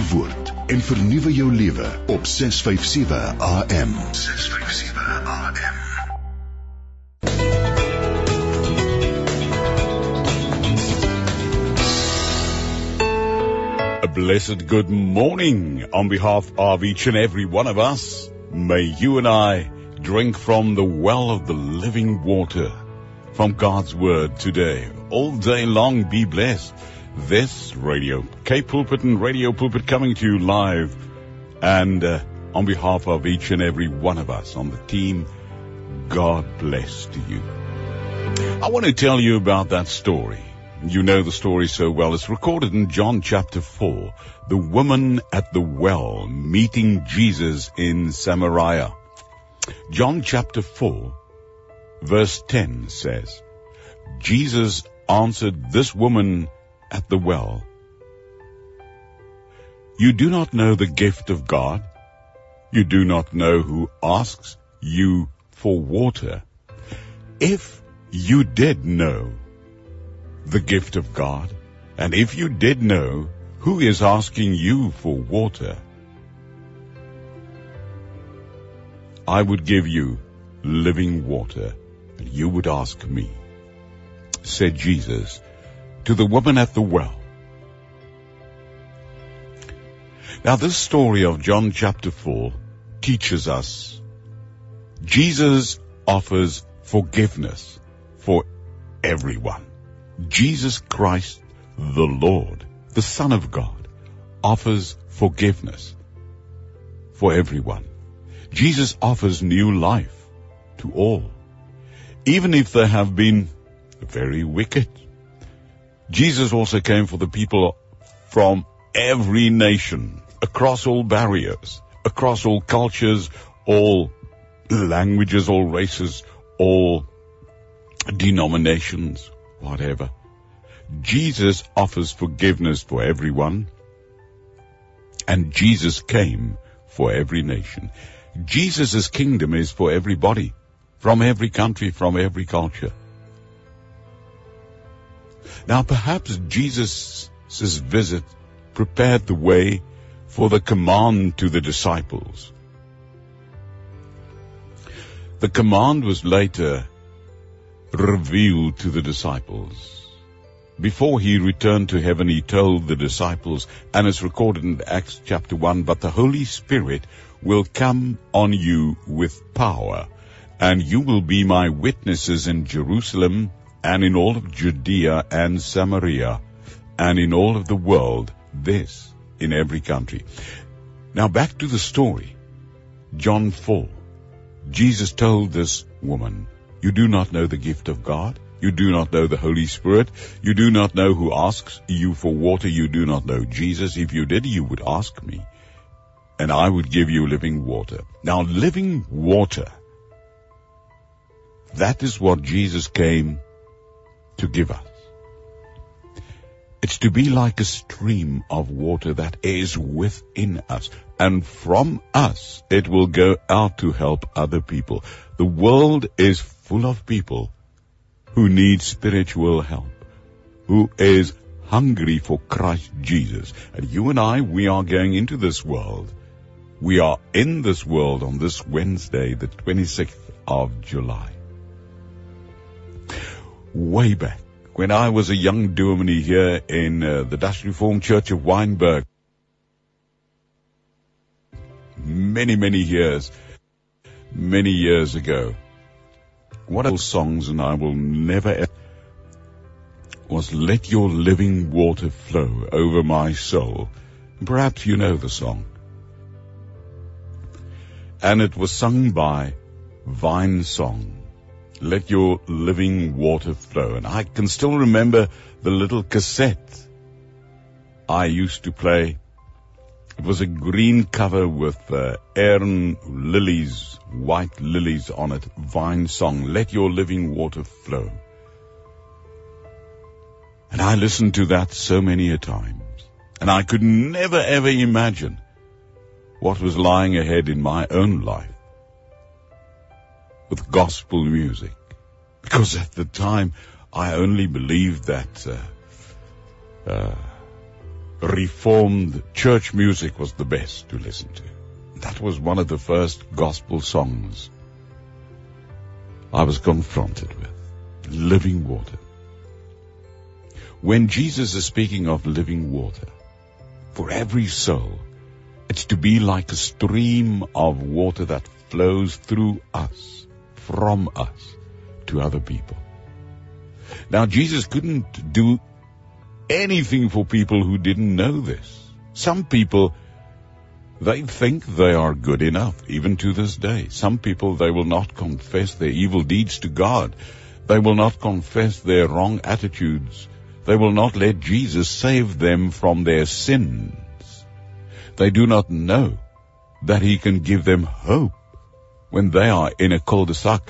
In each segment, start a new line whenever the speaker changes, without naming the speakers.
die woord en vernuwe jou lewe op 657 AM. 657 AM.
A blessed good morning on behalf of each and every one of us. May you and I drink from the well of the living water from God's word today. All day long be blessed. This radio, K Pulpit and Radio Pulpit coming to you live and uh, on behalf of each and every one of us on the team, God bless to you. I want to tell you about that story. You know the story so well. It's recorded in John chapter 4. The woman at the well meeting Jesus in Samaria. John chapter 4 verse 10 says, Jesus answered this woman at the well, You do not know the gift of God. You do not know who asks you for water. If you did know the gift of God, and if you did know who is asking you for water, I would give you living water, and you would ask me, said Jesus to the woman at the well. Now this story of John chapter 4 teaches us Jesus offers forgiveness for everyone. Jesus Christ, the Lord, the Son of God, offers forgiveness for everyone. Jesus offers new life to all, even if they have been very wicked. Jesus also came for the people from every nation, across all barriers, across all cultures, all languages, all races, all denominations, whatever. Jesus offers forgiveness for everyone, and Jesus came for every nation. Jesus' kingdom is for everybody, from every country, from every culture. Now perhaps Jesus' visit prepared the way for the command to the disciples. The command was later revealed to the disciples. Before he returned to heaven, he told the disciples, and it's recorded in Acts chapter 1, but the Holy Spirit will come on you with power, and you will be my witnesses in Jerusalem and in all of Judea and Samaria and in all of the world, this in every country. Now back to the story. John 4. Jesus told this woman, you do not know the gift of God. You do not know the Holy Spirit. You do not know who asks you for water. You do not know Jesus. If you did, you would ask me and I would give you living water. Now living water, that is what Jesus came to give us. It's to be like a stream of water that is within us. And from us, it will go out to help other people. The world is full of people who need spiritual help, who is hungry for Christ Jesus. And you and I, we are going into this world. We are in this world on this Wednesday, the 26th of July. Way back, when I was a young dominee here in uh, the Dutch Reformed Church of Wynberg. many, many years, many years ago, one of those songs, and I will never ever, was Let Your Living Water Flow Over My Soul. Perhaps you know the song. And it was sung by Vinesong. Let your living water flow. And I can still remember the little cassette I used to play. It was a green cover with uh, arum lilies, white lilies on it, Vinesong, Let Your Living Water Flow. And I listened to that so many a times. And I could never ever imagine what was lying ahead in my own life with gospel music. Because at the time, I only believed that uh, uh, reformed church music was the best to listen to. That was one of the first gospel songs I was confronted with. Living water. When Jesus is speaking of living water, for every soul, it's to be like a stream of water that flows through us, from us, to other people. Now Jesus couldn't do anything for people who didn't know this. Some people, they think they are good enough, even to this day. Some people, they will not confess their evil deeds to God. They will not confess their wrong attitudes. They will not let Jesus save them from their sins. They do not know that He can give them hope when they are in a cul-de-sac.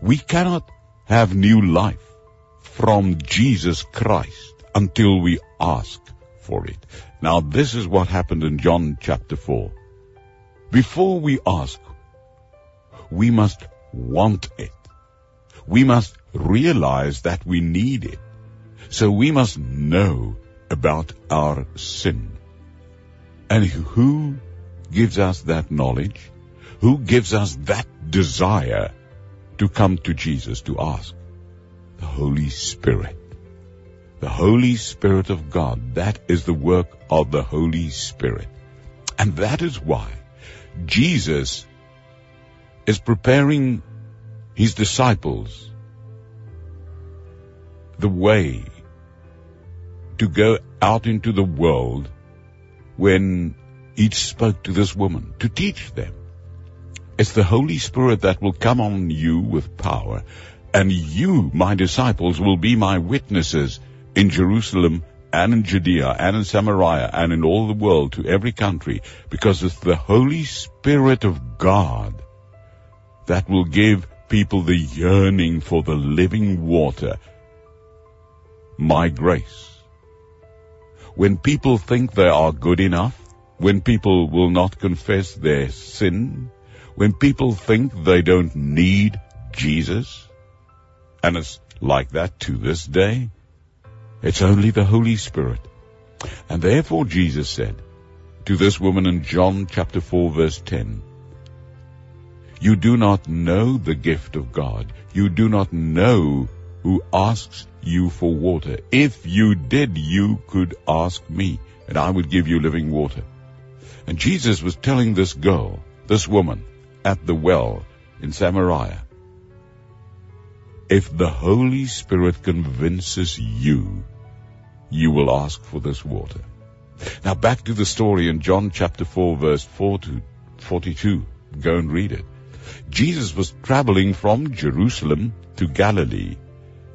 We cannot have new life from Jesus Christ until we ask for it. Now this is what happened in John chapter 4. Before we ask, we must want it. We must realize that we need it. So we must know about our sin. And who gives us that knowledge? Who gives us that desire to come to Jesus to ask? the Holy Spirit. The Holy Spirit of God. That is the work of the Holy Spirit. And that is why Jesus is preparing his disciples the way to go out into the world when he spoke to this woman, to teach them. It's the Holy Spirit that will come on you with power and you, my disciples, will be my witnesses in Jerusalem and in Judea and in Samaria and in all the world to every country because it's the Holy Spirit of God that will give people the yearning for the living water. My grace. When people think they are good enough, when people will not confess their sin, when people think they don't need Jesus, and it's like that to this day. It's only the Holy Spirit. And therefore Jesus said to this woman in John chapter 4 verse 10, You do not know the gift of God. You do not know who asks you for water. If you did, you could ask me, and I would give you living water. And Jesus was telling this girl, this woman, at the well in Samaria, if the Holy Spirit convinces you, you will ask for this water. Now back to the story in John chapter 4 verse 4 to 42. Go and read it. Jesus was traveling from Jerusalem to Galilee,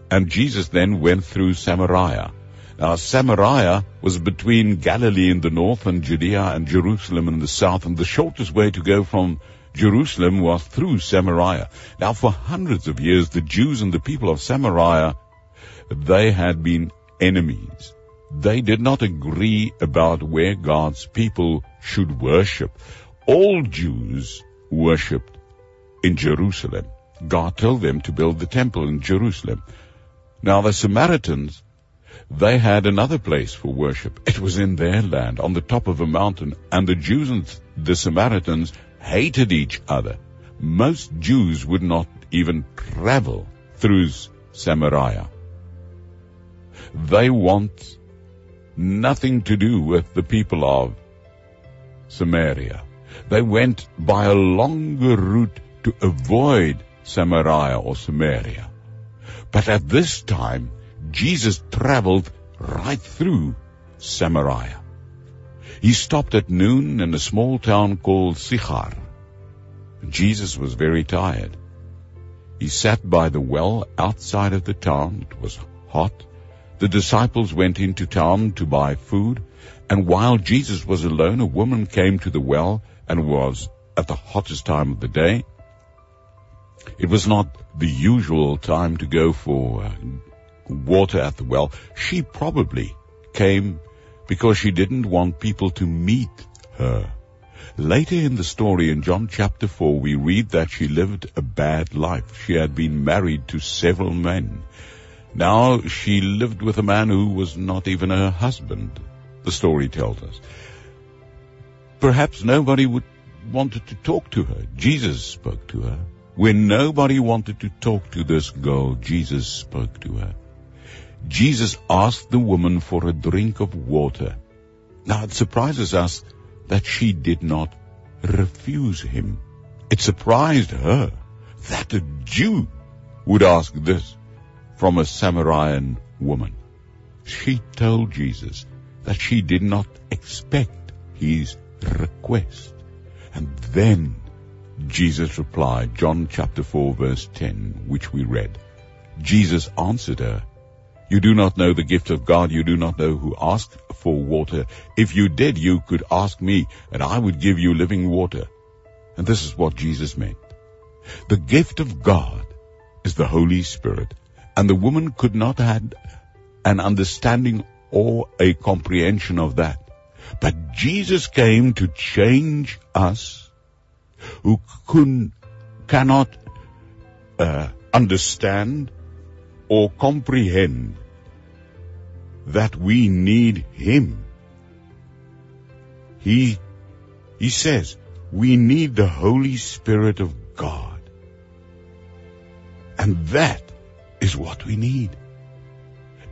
and Jesus then went through Samaria. Now Samaria was between Galilee in the north and Judea and Jerusalem in the south, and the shortest way to go from Jerusalem was through Samaria. Now for hundreds of years, the Jews and the people of Samaria, they had been enemies. They did not agree about where God's people should worship. All Jews worshipped in Jerusalem. God told them to build the temple in Jerusalem. Now the Samaritans, they had another place for worship. It was in their land, on the top of a mountain, and the Jews and the Samaritans hated each other. Most Jews would not even travel through Samaria. They want nothing to do with the people of Samaria. They went by a longer route to avoid Samaria or Samaria. But at this time, Jesus traveled right through Samaria. He stopped at noon in a small town called Sichar. Jesus was very tired. He sat by the well outside of the town. It was hot. The disciples went into town to buy food, and while Jesus was alone, a woman came to the well and was at the hottest time of the day. It was not the usual time to go for uh, water at the well. She probably came because she didn't want people to meet her. Later in the story in John chapter 4, we read that she lived a bad life. She had been married to several men. Now she lived with a man who was not even her husband, the story tells us. Perhaps nobody would wanted to talk to her. Jesus spoke to her. When nobody wanted to talk to this girl, Jesus spoke to her. Jesus asked the woman for a drink of water. Now it surprises us that she did not refuse him. It surprised her that a Jew would ask this from a Samaritan woman. She told Jesus that she did not expect his request. And then Jesus replied, John chapter 4 verse 10, which we read. Jesus answered her, You do not know the gift of God, you do not know who asked for water. If you did, you could ask me, and I would give you living water. And this is what Jesus meant. The gift of God is the Holy Spirit, and the woman could not have an understanding or a comprehension of that. But Jesus came to change us who couldn't, cannot uh, understand or comprehend that we need Him. He, he says, we need the Holy Spirit of God. And that is what we need.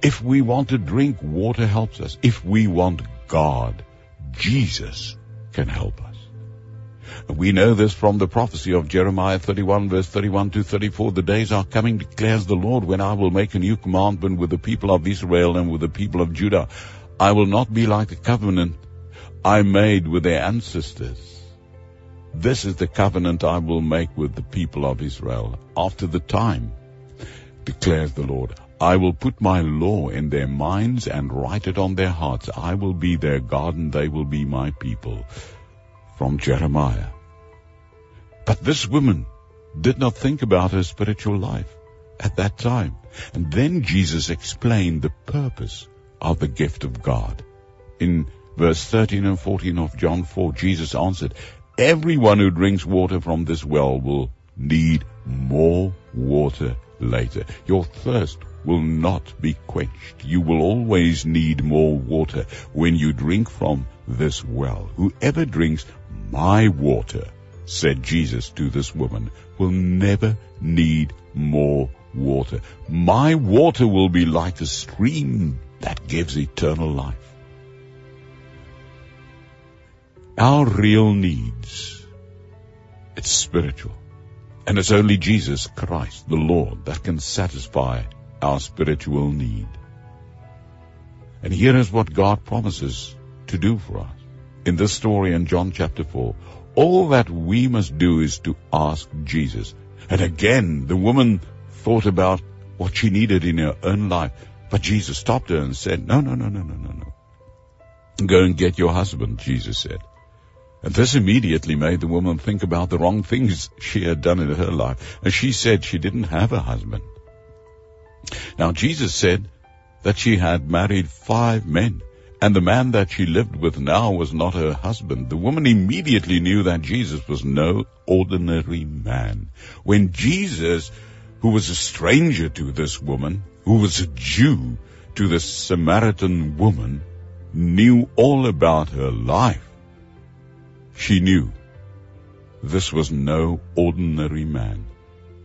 If we want to drink, water helps us. If we want God, Jesus can help us. We know this from the prophecy of Jeremiah 31 verse 31 to 34. The days are coming, declares the Lord, when I will make a new commandment with the people of Israel and with the people of Judah. I will not be like the covenant I made with their ancestors. This is the covenant I will make with the people of Israel after the time, declares the Lord. I will put my law in their minds and write it on their hearts. I will be their God and they will be my people. From Jeremiah. But this woman did not think about her spiritual life at that time. And then Jesus explained the purpose of the gift of God. In verse 13 and 14 of John 4, Jesus answered, Everyone who drinks water from this well will need more water later. Your thirst will not be quenched. You will always need more water when you drink from this well. Whoever drinks my water, said Jesus to this woman, will never need more water. My water will be like a stream that gives eternal life. Our real needs, it's spiritual. And it's only Jesus Christ, the Lord, that can satisfy our spiritual need. And here is what God promises to do for us. In this story in John chapter 4, all that we must do is to ask Jesus. And again, the woman thought about what she needed in her own life. But Jesus stopped her and said, no, no, no, no, no, no, no. Go and get your husband, Jesus said. And this immediately made the woman think about the wrong things she had done in her life. And she said she didn't have a husband. Now Jesus said that she had married five men, and the man that she lived with now was not her husband. The woman immediately knew that Jesus was no ordinary man. When Jesus, who was a stranger to this woman, who was a Jew to the Samaritan woman, knew all about her life, she knew this was no ordinary man.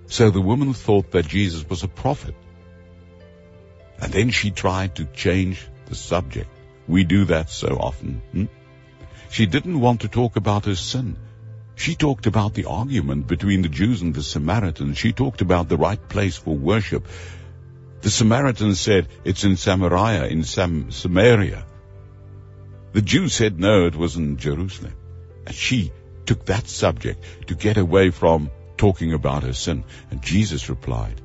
So the woman thought that Jesus was a prophet. And then she tried to change the subject. We do that so often. Hmm? She didn't want to talk about her sin. She talked about the argument between the Jews and the Samaritans. She talked about the right place for worship. The Samaritans said it's in Samaria, in Sam- Samaria. The Jews said no, it was in Jerusalem. And she took that subject to get away from talking about her sin. And Jesus replied,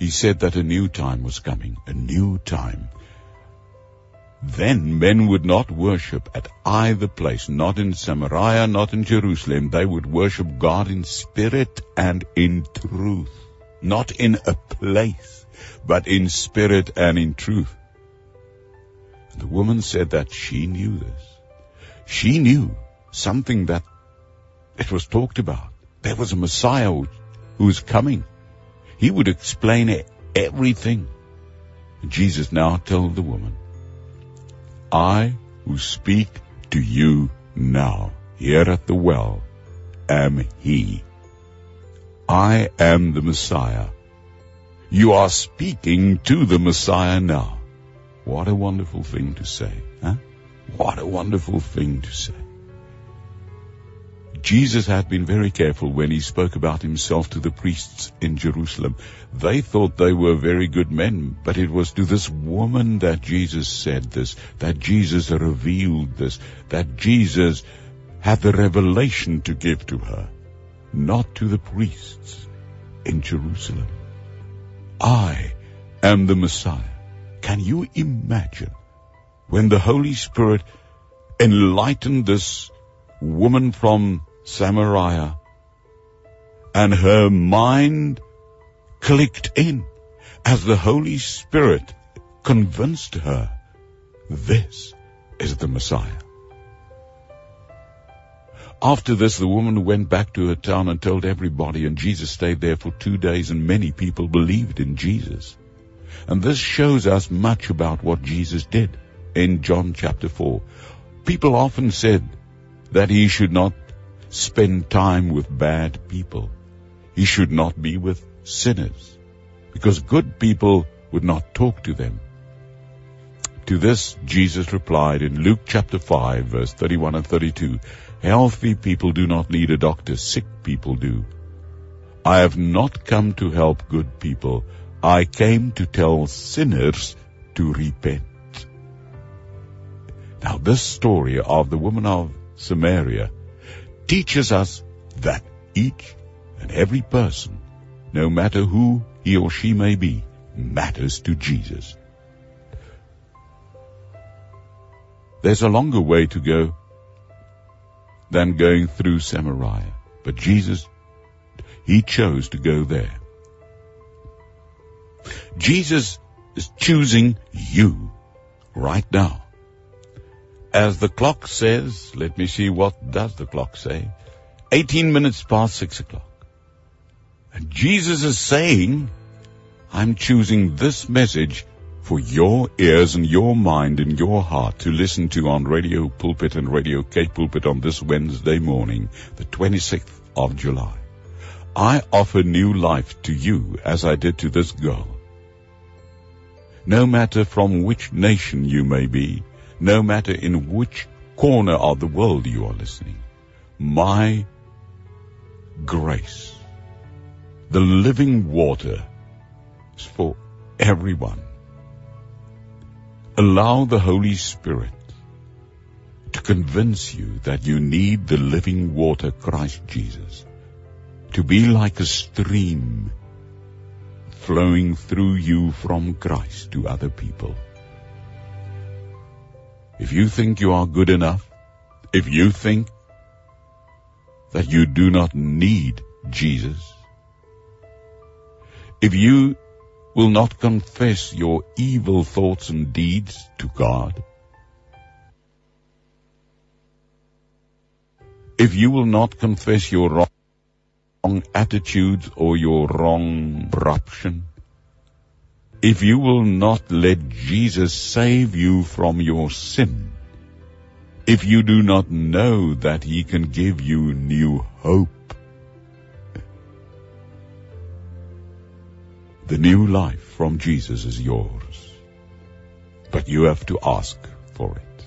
he said that a new time was coming, a new time. Then men would not worship at either place, not in Samaria, not in Jerusalem. They would worship God in spirit and in truth. Not in a place, but in spirit and in truth. The woman said that she knew this. She knew something that it was talked about. There was a Messiah who was coming. He would explain everything. Jesus now told the woman, I who speak to you now, here at the well, am he. I am the Messiah. You are speaking to the Messiah now. What a wonderful thing to say, huh? What a wonderful thing to say. Jesus had been very careful when he spoke about himself to the priests in Jerusalem. They thought they were very good men, but it was to this woman that Jesus said this, that Jesus revealed this, that Jesus had the revelation to give to her, not to the priests in Jerusalem. I am the Messiah. Can you imagine when the Holy Spirit enlightened this woman from Samaria, and her mind clicked in as the Holy Spirit convinced her this is the Messiah. After this, the woman went back to her town and told everybody, and Jesus stayed there for two days, and many people believed in Jesus. And this shows us much about what Jesus did in John chapter 4. People often said that he should not spend time with bad people. He should not be with sinners, because good people would not talk to them. To this, Jesus replied in Luke chapter 5, verse 31 and 32, Healthy people do not need a doctor, sick people do. I have not come to help good people. I came to tell sinners to repent. Now this story of the woman of Samaria teaches us that each and every person, no matter who he or she may be, matters to Jesus. There's a longer way to go than going through Samaria, but Jesus, he chose to go there. Jesus is choosing you right now. As the clock says, let me see what does the clock say. 18 minutes past 6 o'clock. And Jesus is saying, I'm choosing this message for your ears and your mind and your heart to listen to on Radio Pulpit and Radio K Pulpit on this Wednesday morning, the 26th of July. I offer new life to you as I did to this girl. No matter from which nation you may be, no matter in which corner of the world you are listening. My grace, the living water, is for everyone. Allow the Holy Spirit to convince you that you need the living water, Christ Jesus, to be like a stream flowing through you from Christ to other people. If you think you are good enough, if you think that you do not need Jesus, if you will not confess your evil thoughts and deeds to God, if you will not confess your wrong attitudes or your wrong corruption, if you will not let Jesus save you from your sin, if you do not know that he can give you new hope, the new life from Jesus is yours. But you have to ask for it.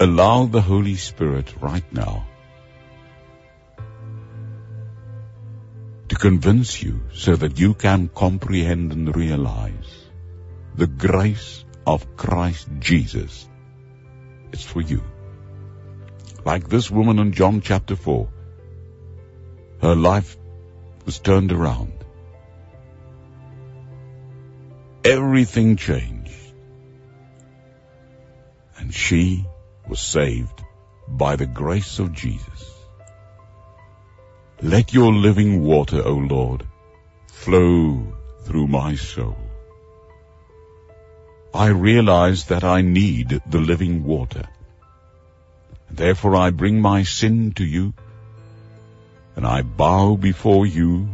Allow the Holy Spirit right now convince you so that you can comprehend and realize the grace of Christ Jesus. It's for you. Like this woman in John chapter 4, her life was turned around. Everything changed. And she was saved by the grace of Jesus. Let your living water, O Lord, flow through my soul. I realize that I need the living water. Therefore I bring my sin to you, and I bow before you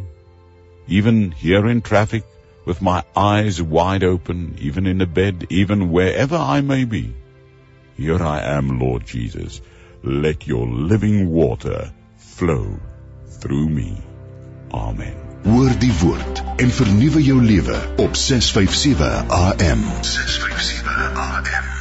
even here in traffic, with my eyes wide open, even in a bed, even wherever I may be. Here I am, Lord Jesus. Let your living water flow through me. Amen.
Hoor die woord en vernuwe jou lewe op 657 AM. 657 AM.